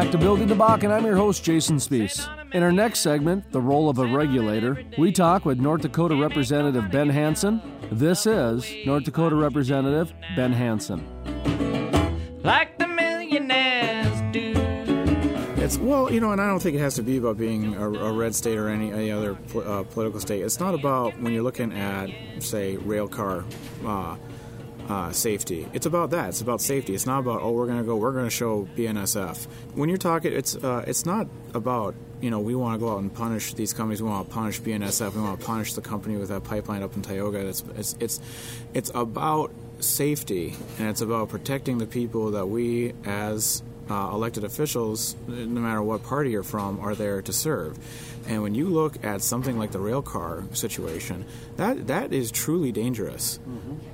back to Building the Bakken, and I'm your host, Jason Spiess. In our next segment, The Role of a Regulator, we talk with North Dakota Representative Ben Hanson. This is North Dakota Representative Ben Hanson. Like the millionaires do. It's well, you know, and I don't think it has to be about being a, a red state or any, any other pol- uh, political state. It's not about when you're looking at, say, rail car uh, uh, safety. It's about that. It's about safety. It's not about oh, we're to go, we're to show BNSF. When you're talking, it's uh, it's not about you know we want to go out and punish these companies. We want to punish BNSF. We want to punish the company with that pipeline up in Tioga. It's it's it's, it's about safety and it's about protecting the people that we as uh, elected officials, no matter what party you're from, are there to serve. And when you look at something like the rail car situation, that that is truly dangerous.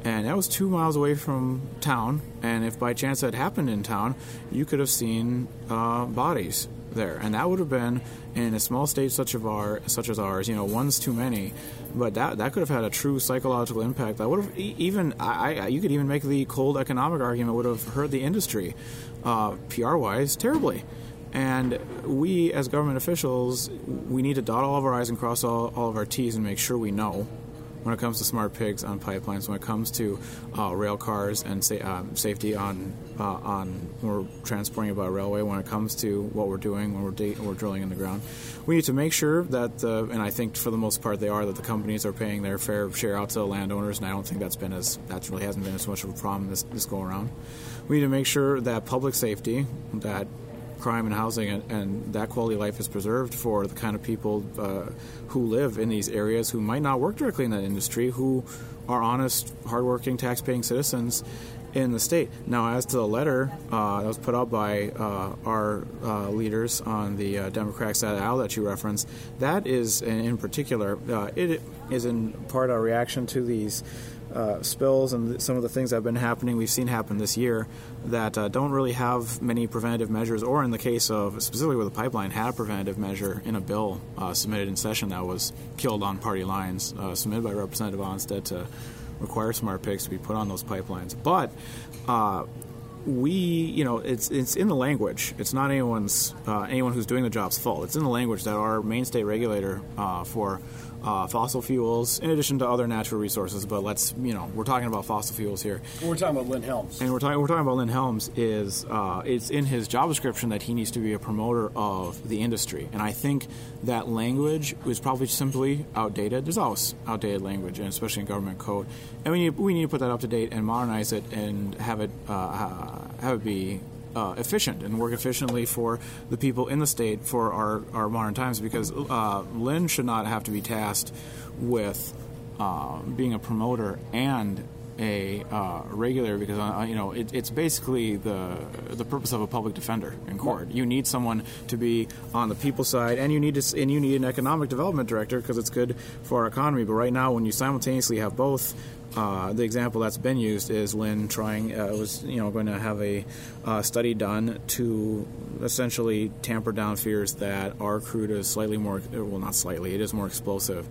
And that was two miles away from town. And if by chance that happened in town, you could have seen uh, bodies there, and that would have been in a small state such of our such as ours. You know, one's too many, but that that could have had a true psychological impact. That would have even I, I you could even make the cold economic argument would have hurt the industry, uh, PR wise, terribly. And we, as government officials, we need to dot all of our I's and cross all, all of our T's and make sure we know when it comes to smart pigs on pipelines, when it comes to uh, rail cars and um, safety on uh, on when we're transporting by railway, when it comes to what we're doing when we're, da- we're drilling in the ground, we need to make sure that, uh, and I think for the most part they are, that the companies are paying their fair share out to the landowners, and I don't think that's been as that really hasn't been as much of a problem this this go around. We need to make sure that public safety, that crime and housing and, and, that quality of life is preserved for the kind of people uh, who live in these areas who might not work directly in that industry, who are honest, hardworking, tax-paying citizens in the state. Now, as to the letter uh, that was put out by uh, our uh, leaders on the uh, Democratic side of that you referenced, that is, in, in particular, uh, it is in part a reaction to these uh, spills and some of the things that have been happening, we've seen happen this year that uh, don't really have many preventative measures, or in the case of specifically with the pipeline, had a preventative measure in a bill uh, submitted in session that was killed on party lines, uh, submitted by Representative Onstad to require smart pigs to be put on those pipelines. But uh, we, you know, it's it's in the language. It's not anyone's uh, anyone who's doing the job's fault. It's in the language that our main state regulator for uh, fossil fuels, in addition to other natural resources. But let's, you know, we're talking about fossil fuels here. We're talking about Lynn Helms, and we're talking we're talking about Lynn Helms. Is uh, it's in his job description that he needs to be a promoter of the industry, and I think that language is probably simply outdated. There's always outdated language, and especially in government code, and we need we need to put that up to date and modernize it and have it uh, have it be uh, efficient and work efficiently for the people in the state for our, our modern times because uh, Lynn should not have to be tasked with uh, being a promoter and a uh, regulator because uh, you know it, it's basically the the purpose of a public defender in court. You need someone to be on the people side, and you need to, and you need an economic development director because it's good for our economy. But right now, when you simultaneously have both, uh, the example that's been used is Lynn trying uh, was you know going to have a uh, study done to essentially tamper down fears that our crude is slightly more well not slightly it is more explosive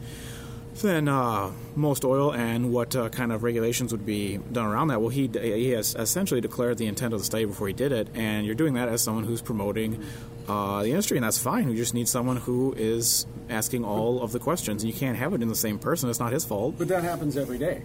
than uh, most oil and what uh, kind of regulations would be done around that. Well, he, he has essentially declared the intent of the study before he did it, and you're doing that as someone who's promoting uh, the industry, and that's fine. You just need someone who is asking all of the questions, and you can't have it in the same person. It's not his fault. But that happens every day.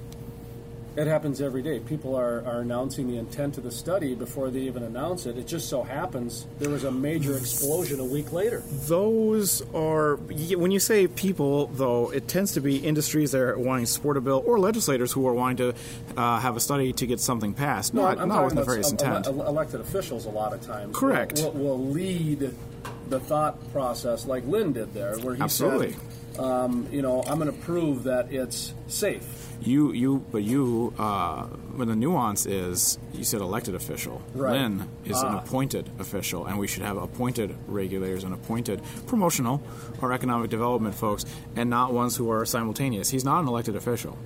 It happens every day. People are, are announcing the intent of the study before they even announce it. It just so happens there was a major explosion a week later. Those are, when you say people, though, it tends to be industries that are wanting to support a bill or legislators who are wanting to uh, have a study to get something passed. No, not, I'm not with nefarious intent. ele- elected officials a lot of times. Correct. Will, will, will lead the thought process like Lynn did there, where he Absolutely. said, um, you know, I'm going to prove that it's safe. You, you, but you, uh, when the nuance is, you said elected official. Right. Lynn is an Ah. appointed official, and we should have appointed regulators and appointed promotional or economic development folks, and not ones who are simultaneous. He's not an elected official.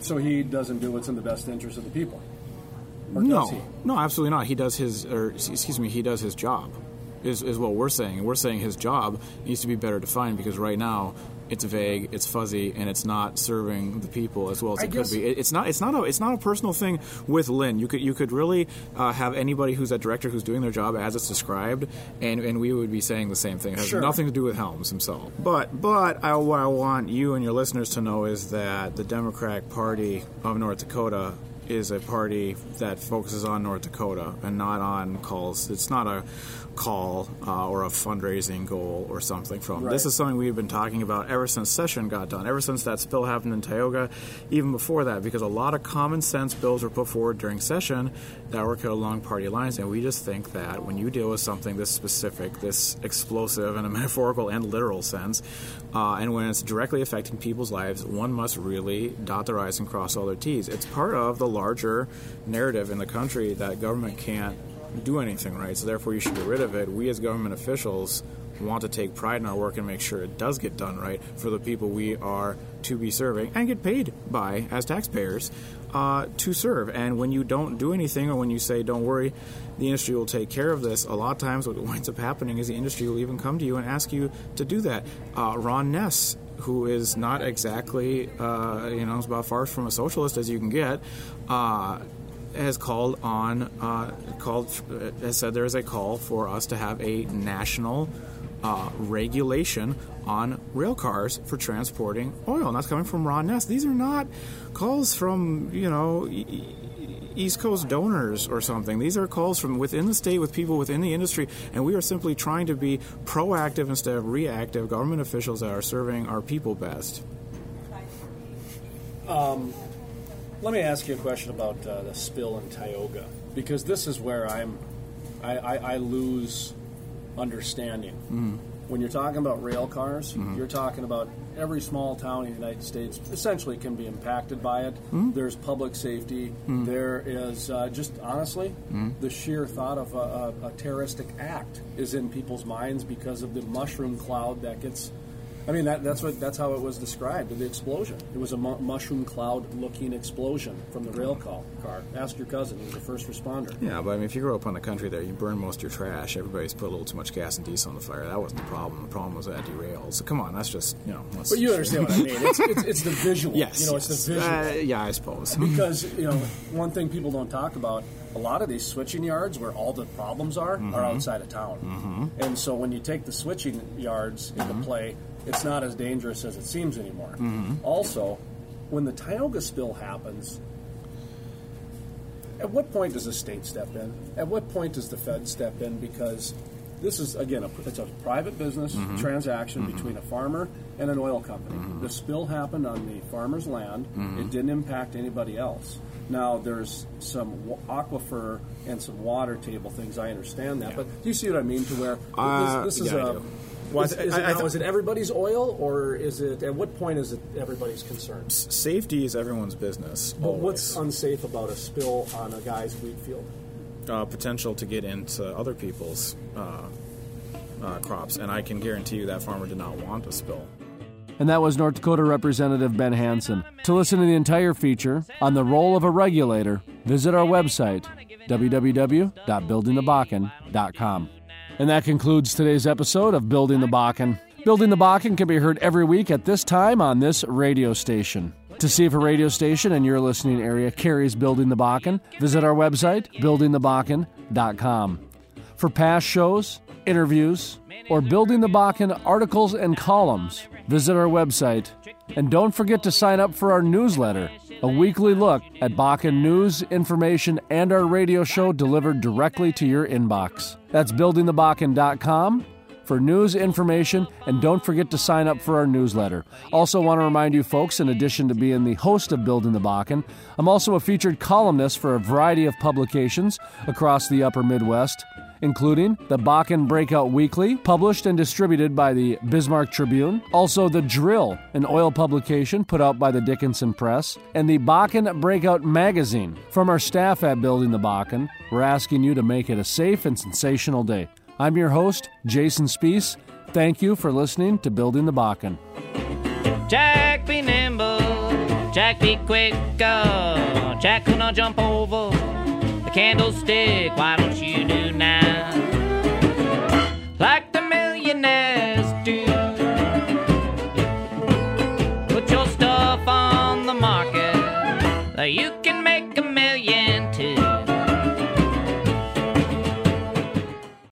So he doesn't do what's in the best interest of the people. No, no, absolutely not. He does his, or excuse me, he does his job. Is, is what we're saying. And we're saying his job needs to be better defined because right now, it's vague, it's fuzzy, and it's not serving the people as well as I it could be. It, it's not. It's not a. It's not a personal thing with Lynn. You could. You could really uh, have anybody who's a director who's doing their job as it's described, and, and we would be saying the same thing. It has Sure. nothing to do with Helms himself. But but I, what I want you and your listeners to know is that the Democratic Party of North Dakota is a party that focuses on North Dakota and not on calls. It's not a call uh, or a fundraising goal or something from. This is something we've been talking about ever since session got done, ever since that spill happened in Tioga, even before that, because a lot of common sense bills were put forward during session that were cut along party lines, and we just think that when you deal with something this specific, this explosive in a metaphorical and literal sense, uh, and when it's directly affecting people's lives, one must really dot their I's and cross all their T's. It's part of the larger narrative in the country that government can't do anything right, so therefore you should get rid of it. We as government officials want to take pride in our work and make sure it does get done right for the people we are to be serving and get paid by as taxpayers uh, to serve. And when you don't do anything or when you say, don't worry, the industry will take care of this, a lot of times what winds up happening is the industry will even come to you and ask you to do that. Uh, Ron Ness, who is not exactly, uh, you know, as far from a socialist as you can get, uh, has called on uh, called uh, has said there is a call for us to have a national uh, regulation on rail cars for transporting oil, and that's coming from Ron Ness. These are not calls from you know. East Coast donors or something. These are calls from within the state with people within the industry, and we are simply trying to be proactive instead of reactive government officials that are serving our people best. Let me ask you a question about uh, the spill in Tioga, because this is where I'm, I, I, I lose understanding. Mm-hmm. When you're talking about rail cars, you're talking about every small town in the United States essentially can be impacted by it. Mm-hmm. There's public safety. There is uh, just honestly Mm-hmm. the sheer thought of a, a, a terroristic act is in people's minds because of the mushroom cloud that gets. I mean that, that's what that's how it was described. The explosion. It was a mu- mushroom cloud-looking explosion from the rail call car. Ask your cousin; he was a first responder. Yeah, but I mean, if you grow up on the country there, you burn most of your trash. Everybody's put a little too much gas and diesel on the fire. That wasn't the problem. The problem was that derailed. So come on, that's just you know. But you understand what I mean? It's, it's, it's the visual. Yes. You know, it's yes. the visual. Uh, yeah, I suppose. because you know one thing people don't talk about a lot of these switching yards where all the problems are Mm-hmm. are outside of town and so when you take the switching yards into Mm-hmm. play it's not as dangerous as it seems anymore Mm-hmm. also when the tioga spill happens at what point does the state step in at what point does the fed step in because this is again a, it's a private business Mm-hmm. transaction between a farmer and an oil company. The spill happened on the farmer's land. Mm-hmm. it didn't impact anybody else. Now there's some aquifer and some water table things. I understand that but do you see what i mean to where Uh, this, this is yeah, I a do. Well, I is, is I- it, I now, th- is it everybody's oil or is it at what point is it everybody's concern? Safety is everyone's business. but what's unsafe about a spill on a guy's wheat field uh, potential to get into other people's uh, uh, crops, and I can guarantee you that farmer did not want a spill. And that was North Dakota Representative Ben Hanson. To listen to the entire feature on the role of a regulator, visit our website, www.buildingthebakken.com. And that concludes today's episode of Building the Bakken. Building the Bakken can be heard every week at this time on this radio station. To see if a radio station in your listening area carries Building the Bakken, visit our website, buildingthebakken.com. For past shows, interviews, or Building the Bakken articles and columns, visit our website. And don't forget to sign up for our newsletter, a weekly look at Bakken news, information, and our radio show delivered directly to your inbox. That's buildingthebakken.com for news, information, and don't forget to sign up for our newsletter. Also, want to remind you folks, in addition to being the host of Building the Bakken, I'm also a featured columnist for a variety of publications across the upper Midwest, including the Bakken Breakout Weekly, published and distributed by the Bismarck Tribune, also The Drill, an oil publication put out by the Dickinson Press, and the Bakken Breakout Magazine. From our staff at Building the Bakken, we're asking you to make it a safe and sensational day. I'm your host, Jason Spiess. Thank you for listening to Building the Bakken. Jack be nimble, Jack be quick, uh, Jack will not jump over the candlestick. Why don't you do?